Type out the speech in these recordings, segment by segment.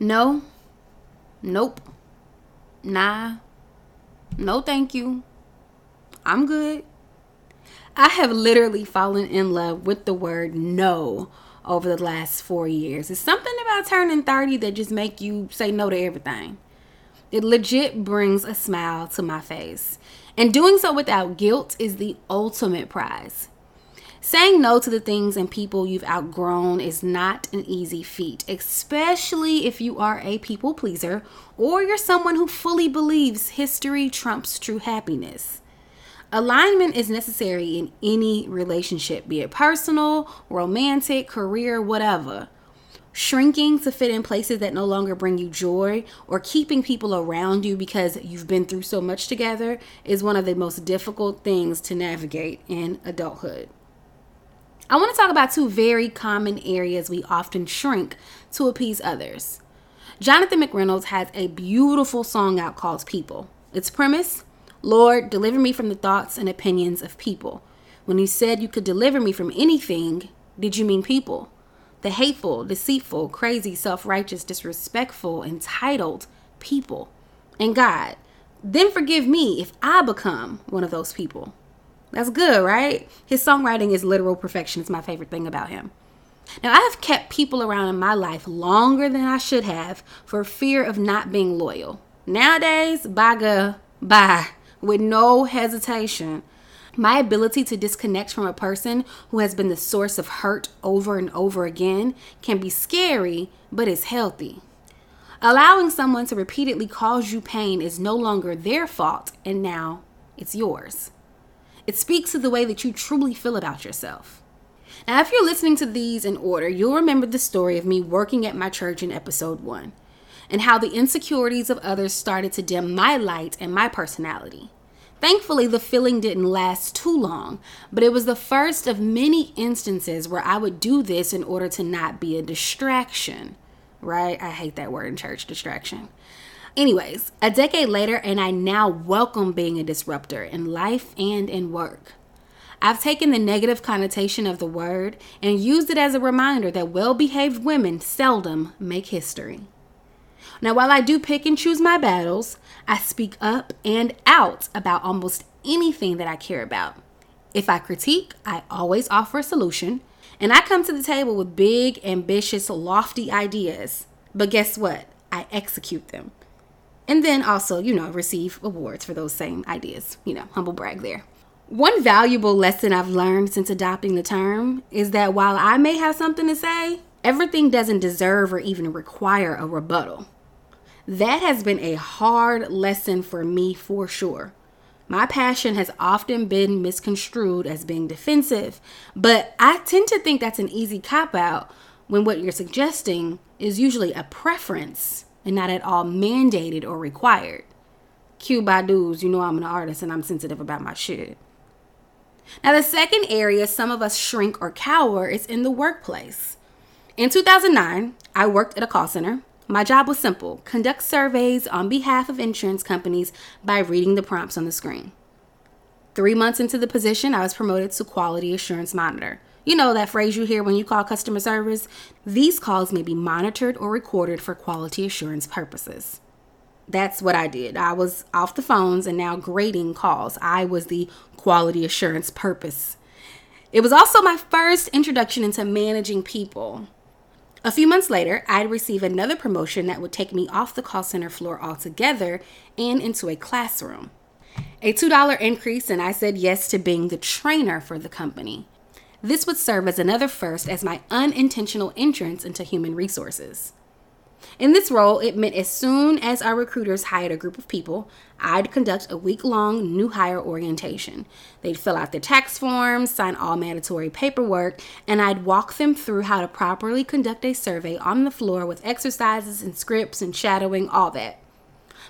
No. Nope. Nah. No, thank you. I'm good. I have literally fallen in love with the word no over the last four years. It's something about turning 30 that just make you say no to everything. It legit brings a smile to my face. And doing so without guilt is the ultimate prize. Saying no to the things and people you've outgrown is not an easy feat, especially if you are a people pleaser or you're someone who fully believes history trumps true happiness. Alignment is necessary in any relationship, be it personal, romantic, career, whatever. Shrinking to fit in places that no longer bring you joy or keeping people around you because you've been through so much together is one of the most difficult things to navigate in adulthood. I want to talk about two very common areas we often shrink to appease others. Jonathan McReynolds has a beautiful song out called People. Its premise Lord, deliver me from the thoughts and opinions of people. When you said you could deliver me from anything, did you mean people? The hateful, deceitful, crazy, self righteous, disrespectful, entitled people. And God, then forgive me if I become one of those people. That's good, right? His songwriting is literal perfection. It's my favorite thing about him. Now, I have kept people around in my life longer than I should have for fear of not being loyal. Nowadays, by God, bye with no hesitation. My ability to disconnect from a person who has been the source of hurt over and over again can be scary, but it's healthy. Allowing someone to repeatedly cause you pain is no longer their fault, and now it's yours. It speaks to the way that you truly feel about yourself. Now, if you're listening to these in order, you'll remember the story of me working at my church in episode one and how the insecurities of others started to dim my light and my personality. Thankfully, the feeling didn't last too long, but it was the first of many instances where I would do this in order to not be a distraction. Right? I hate that word in church distraction. Anyways, a decade later, and I now welcome being a disruptor in life and in work. I've taken the negative connotation of the word and used it as a reminder that well behaved women seldom make history. Now, while I do pick and choose my battles, I speak up and out about almost anything that I care about. If I critique, I always offer a solution, and I come to the table with big, ambitious, lofty ideas. But guess what? I execute them. And then also, you know, receive awards for those same ideas. You know, humble brag there. One valuable lesson I've learned since adopting the term is that while I may have something to say, everything doesn't deserve or even require a rebuttal. That has been a hard lesson for me for sure. My passion has often been misconstrued as being defensive, but I tend to think that's an easy cop out when what you're suggesting is usually a preference and not at all mandated or required. Cue Badu's, you know I'm an artist and I'm sensitive about my shit. Now, the second area some of us shrink or cower is in the workplace. In 2009, I worked at a call center my job was simple conduct surveys on behalf of insurance companies by reading the prompts on the screen. Three months into the position, I was promoted to Quality Assurance Monitor. You know that phrase you hear when you call customer service? These calls may be monitored or recorded for quality assurance purposes. That's what I did. I was off the phones and now grading calls. I was the quality assurance purpose. It was also my first introduction into managing people. A few months later, I'd receive another promotion that would take me off the call center floor altogether and into a classroom. A $2 increase, and I said yes to being the trainer for the company. This would serve as another first as my unintentional entrance into human resources. In this role, it meant as soon as our recruiters hired a group of people, I'd conduct a week long new hire orientation. They'd fill out their tax forms, sign all mandatory paperwork, and I'd walk them through how to properly conduct a survey on the floor with exercises and scripts and shadowing, all that.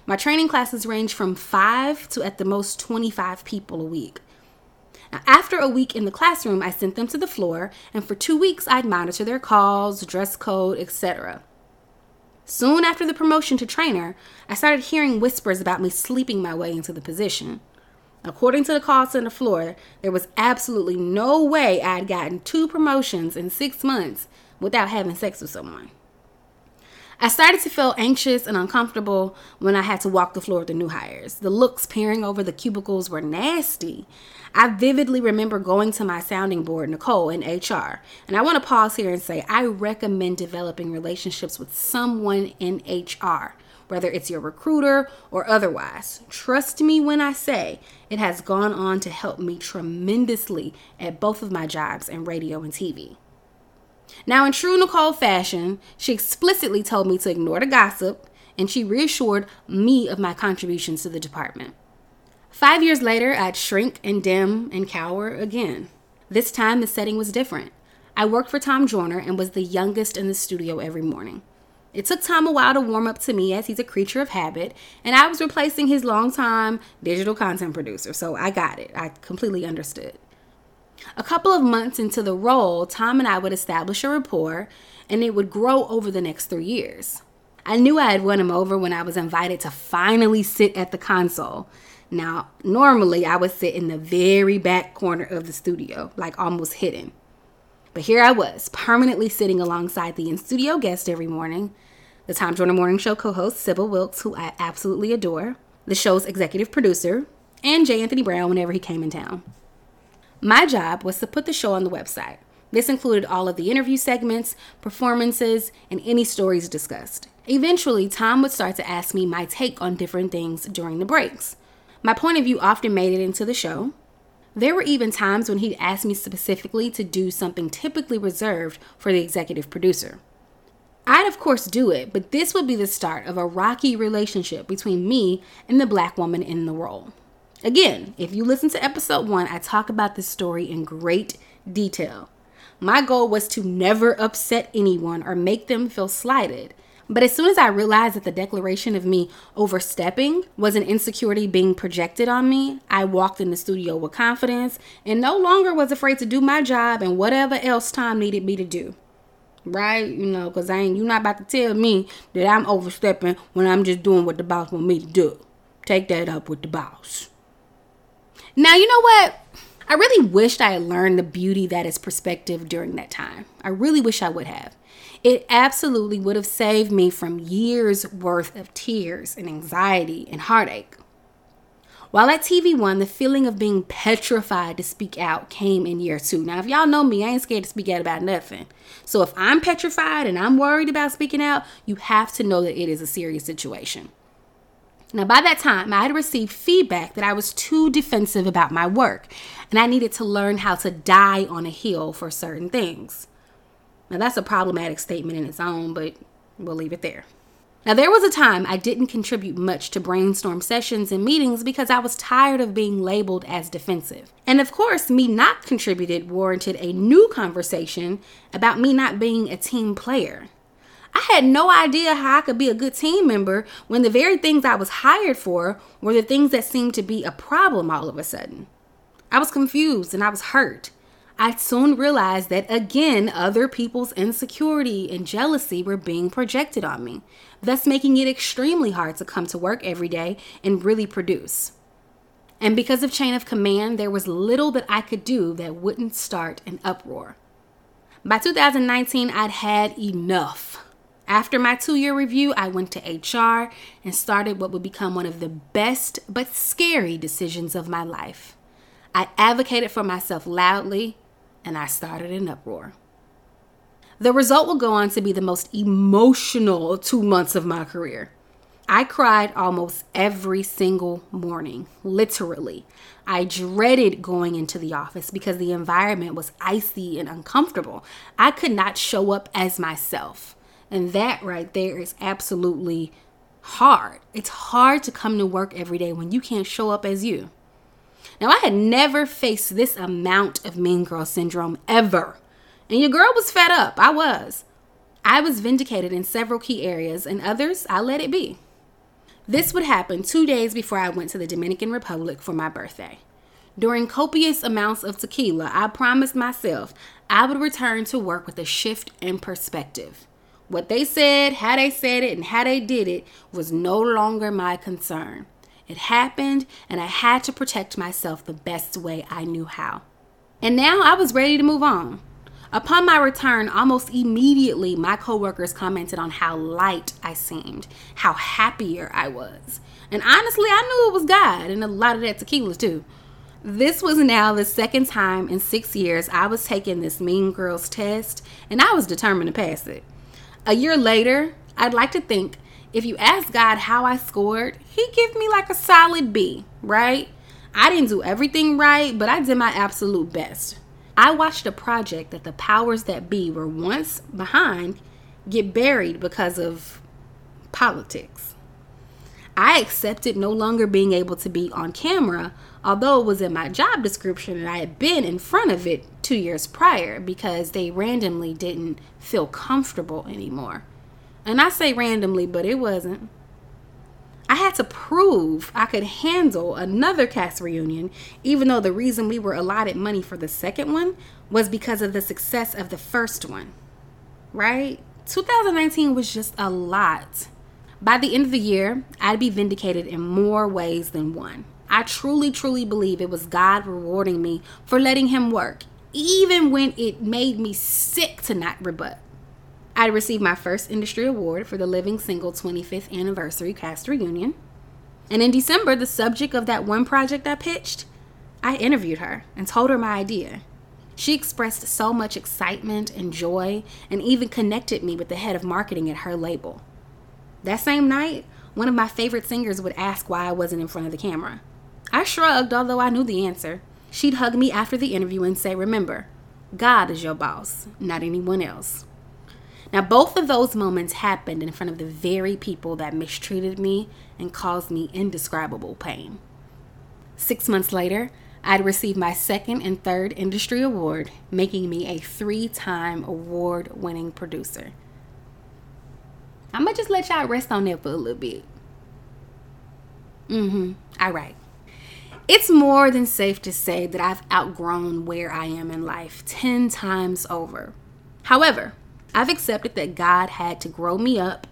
My training classes range from 5 to at the most 25 people a week. Now, after a week in the classroom, I sent them to the floor, and for two weeks, I'd monitor their calls, dress code, etc. Soon after the promotion to trainer, I started hearing whispers about me sleeping my way into the position. According to the calls call center floor, there was absolutely no way I'd gotten two promotions in six months without having sex with someone. I started to feel anxious and uncomfortable when I had to walk the floor with the new hires. The looks peering over the cubicles were nasty. I vividly remember going to my sounding board, Nicole, in HR. And I want to pause here and say I recommend developing relationships with someone in HR, whether it's your recruiter or otherwise. Trust me when I say it has gone on to help me tremendously at both of my jobs in radio and TV. Now, in true Nicole fashion, she explicitly told me to ignore the gossip and she reassured me of my contributions to the department. Five years later, I'd shrink and dim and cower again. This time, the setting was different. I worked for Tom Joyner and was the youngest in the studio every morning. It took Tom a while to warm up to me as he's a creature of habit, and I was replacing his longtime digital content producer, so I got it. I completely understood. A couple of months into the role, Tom and I would establish a rapport, and it would grow over the next three years. I knew I had won him over when I was invited to finally sit at the console. Now, normally I would sit in the very back corner of the studio, like almost hidden. But here I was, permanently sitting alongside the in studio guest every morning, the Tom Joyner Morning Show co host, Sybil Wilkes, who I absolutely adore, the show's executive producer, and J. Anthony Brown whenever he came in town. My job was to put the show on the website. This included all of the interview segments, performances, and any stories discussed. Eventually, Tom would start to ask me my take on different things during the breaks. My point of view often made it into the show. There were even times when he'd ask me specifically to do something typically reserved for the executive producer. I'd, of course, do it, but this would be the start of a rocky relationship between me and the black woman in the role. Again, if you listen to episode one, I talk about this story in great detail. My goal was to never upset anyone or make them feel slighted. But as soon as I realized that the declaration of me overstepping was an insecurity being projected on me, I walked in the studio with confidence and no longer was afraid to do my job and whatever else Tom needed me to do. Right? You know, because I ain't you not about to tell me that I'm overstepping when I'm just doing what the boss want me to do. Take that up with the boss. Now, you know what? I really wished I had learned the beauty that is perspective during that time. I really wish I would have. It absolutely would have saved me from years worth of tears and anxiety and heartache. While at TV One, the feeling of being petrified to speak out came in year two. Now, if y'all know me, I ain't scared to speak out about nothing. So if I'm petrified and I'm worried about speaking out, you have to know that it is a serious situation. Now, by that time, I had received feedback that I was too defensive about my work and I needed to learn how to die on a hill for certain things. Now, that's a problematic statement in its own, but we'll leave it there. Now, there was a time I didn't contribute much to brainstorm sessions and meetings because I was tired of being labeled as defensive. And of course, me not contributed warranted a new conversation about me not being a team player. I had no idea how I could be a good team member when the very things I was hired for were the things that seemed to be a problem all of a sudden. I was confused and I was hurt. I soon realized that again, other people's insecurity and jealousy were being projected on me, thus making it extremely hard to come to work every day and really produce. And because of chain of command, there was little that I could do that wouldn't start an uproar. By 2019, I'd had enough. After my two year review, I went to HR and started what would become one of the best but scary decisions of my life. I advocated for myself loudly and I started an uproar. The result will go on to be the most emotional two months of my career. I cried almost every single morning, literally. I dreaded going into the office because the environment was icy and uncomfortable. I could not show up as myself. And that right there is absolutely hard. It's hard to come to work every day when you can't show up as you. Now, I had never faced this amount of mean girl syndrome ever. And your girl was fed up. I was. I was vindicated in several key areas, and others I let it be. This would happen two days before I went to the Dominican Republic for my birthday. During copious amounts of tequila, I promised myself I would return to work with a shift in perspective. What they said, how they said it, and how they did it was no longer my concern. It happened, and I had to protect myself the best way I knew how. And now I was ready to move on. Upon my return, almost immediately, my coworkers commented on how light I seemed, how happier I was. And honestly, I knew it was God and a lot of that tequila too. This was now the second time in six years I was taking this Mean Girls test, and I was determined to pass it. A year later, I'd like to think if you ask God how I scored, He'd give me like a solid B, right? I didn't do everything right, but I did my absolute best. I watched a project that the powers that be were once behind get buried because of politics. I accepted no longer being able to be on camera, although it was in my job description and I had been in front of it two years prior because they randomly didn't feel comfortable anymore. And I say randomly, but it wasn't. I had to prove I could handle another cast reunion, even though the reason we were allotted money for the second one was because of the success of the first one. Right? 2019 was just a lot. By the end of the year, I'd be vindicated in more ways than one. I truly, truly believe it was God rewarding me for letting Him work, even when it made me sick to not rebut. I received my first industry award for the Living Single 25th Anniversary Cast Reunion. And in December, the subject of that one project I pitched, I interviewed her and told her my idea. She expressed so much excitement and joy and even connected me with the head of marketing at her label. That same night, one of my favorite singers would ask why I wasn't in front of the camera. I shrugged, although I knew the answer. She'd hug me after the interview and say, Remember, God is your boss, not anyone else. Now, both of those moments happened in front of the very people that mistreated me and caused me indescribable pain. Six months later, I'd received my second and third industry award, making me a three time award winning producer. I'm gonna just let y'all rest on that for a little bit. Mm hmm. All right. It's more than safe to say that I've outgrown where I am in life 10 times over. However, I've accepted that God had to grow me up,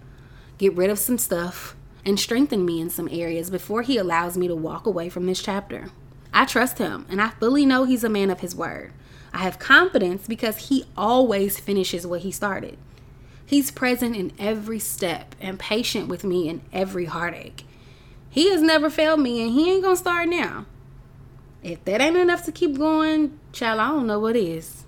get rid of some stuff, and strengthen me in some areas before He allows me to walk away from this chapter. I trust Him, and I fully know He's a man of His word. I have confidence because He always finishes what He started. He's present in every step and patient with me in every heartache. He has never failed me, and He ain't gonna start now. If that ain't enough to keep going, child, I don't know what is.